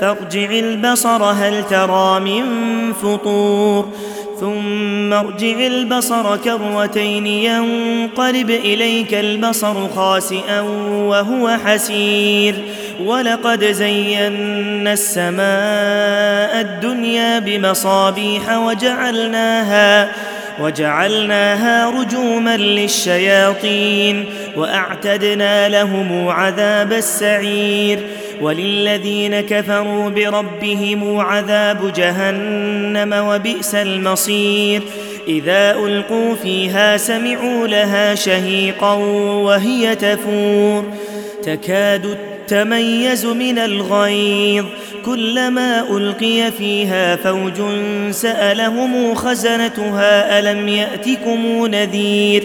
فارجع البصر هل ترى من فطور؟ ثم ارجع البصر كروتين ينقلب إليك البصر خاسئا وهو حسير. ولقد زينا السماء الدنيا بمصابيح وجعلناها وجعلناها رجوما للشياطين وأعتدنا لهم عذاب السعير. وللذين كفروا بربهم عذاب جهنم وبئس المصير. إذا ألقوا فيها سمعوا لها شهيقا وهي تفور. تكاد تميز من الغيظ. كلما ألقي فيها فوج سألهم خزنتها ألم يأتكم نذير.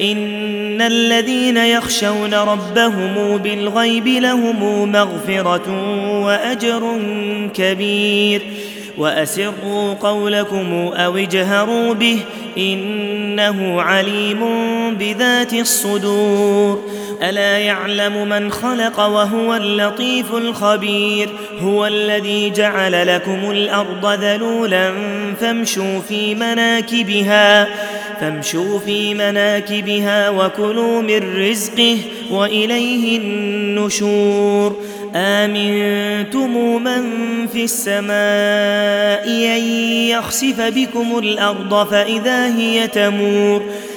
ان الذين يخشون ربهم بالغيب لهم مغفره واجر كبير واسروا قولكم أو اجهروا به انه عليم بذات الصدور الا يعلم من خلق وهو اللطيف الخبير هو الذي جعل لكم الأرض ذلولا فامشوا في مناكبها فامشوا في مناكبها وكلوا من رزقه وإليه النشور. آمنتم من في السماء أن يخسف بكم الأرض فإذا هي تمور.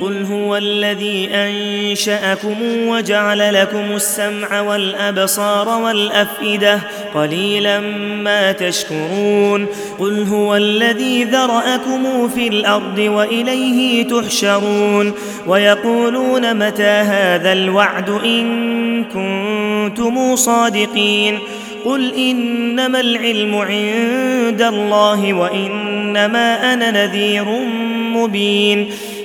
قل هو الذي أنشأكم وجعل لكم السمع والأبصار والأفئدة قليلا ما تشكرون قل هو الذي ذرأكم في الأرض وإليه تحشرون ويقولون متى هذا الوعد إن كنتم صادقين قل إنما العلم عند الله وإنما أنا نذير مبين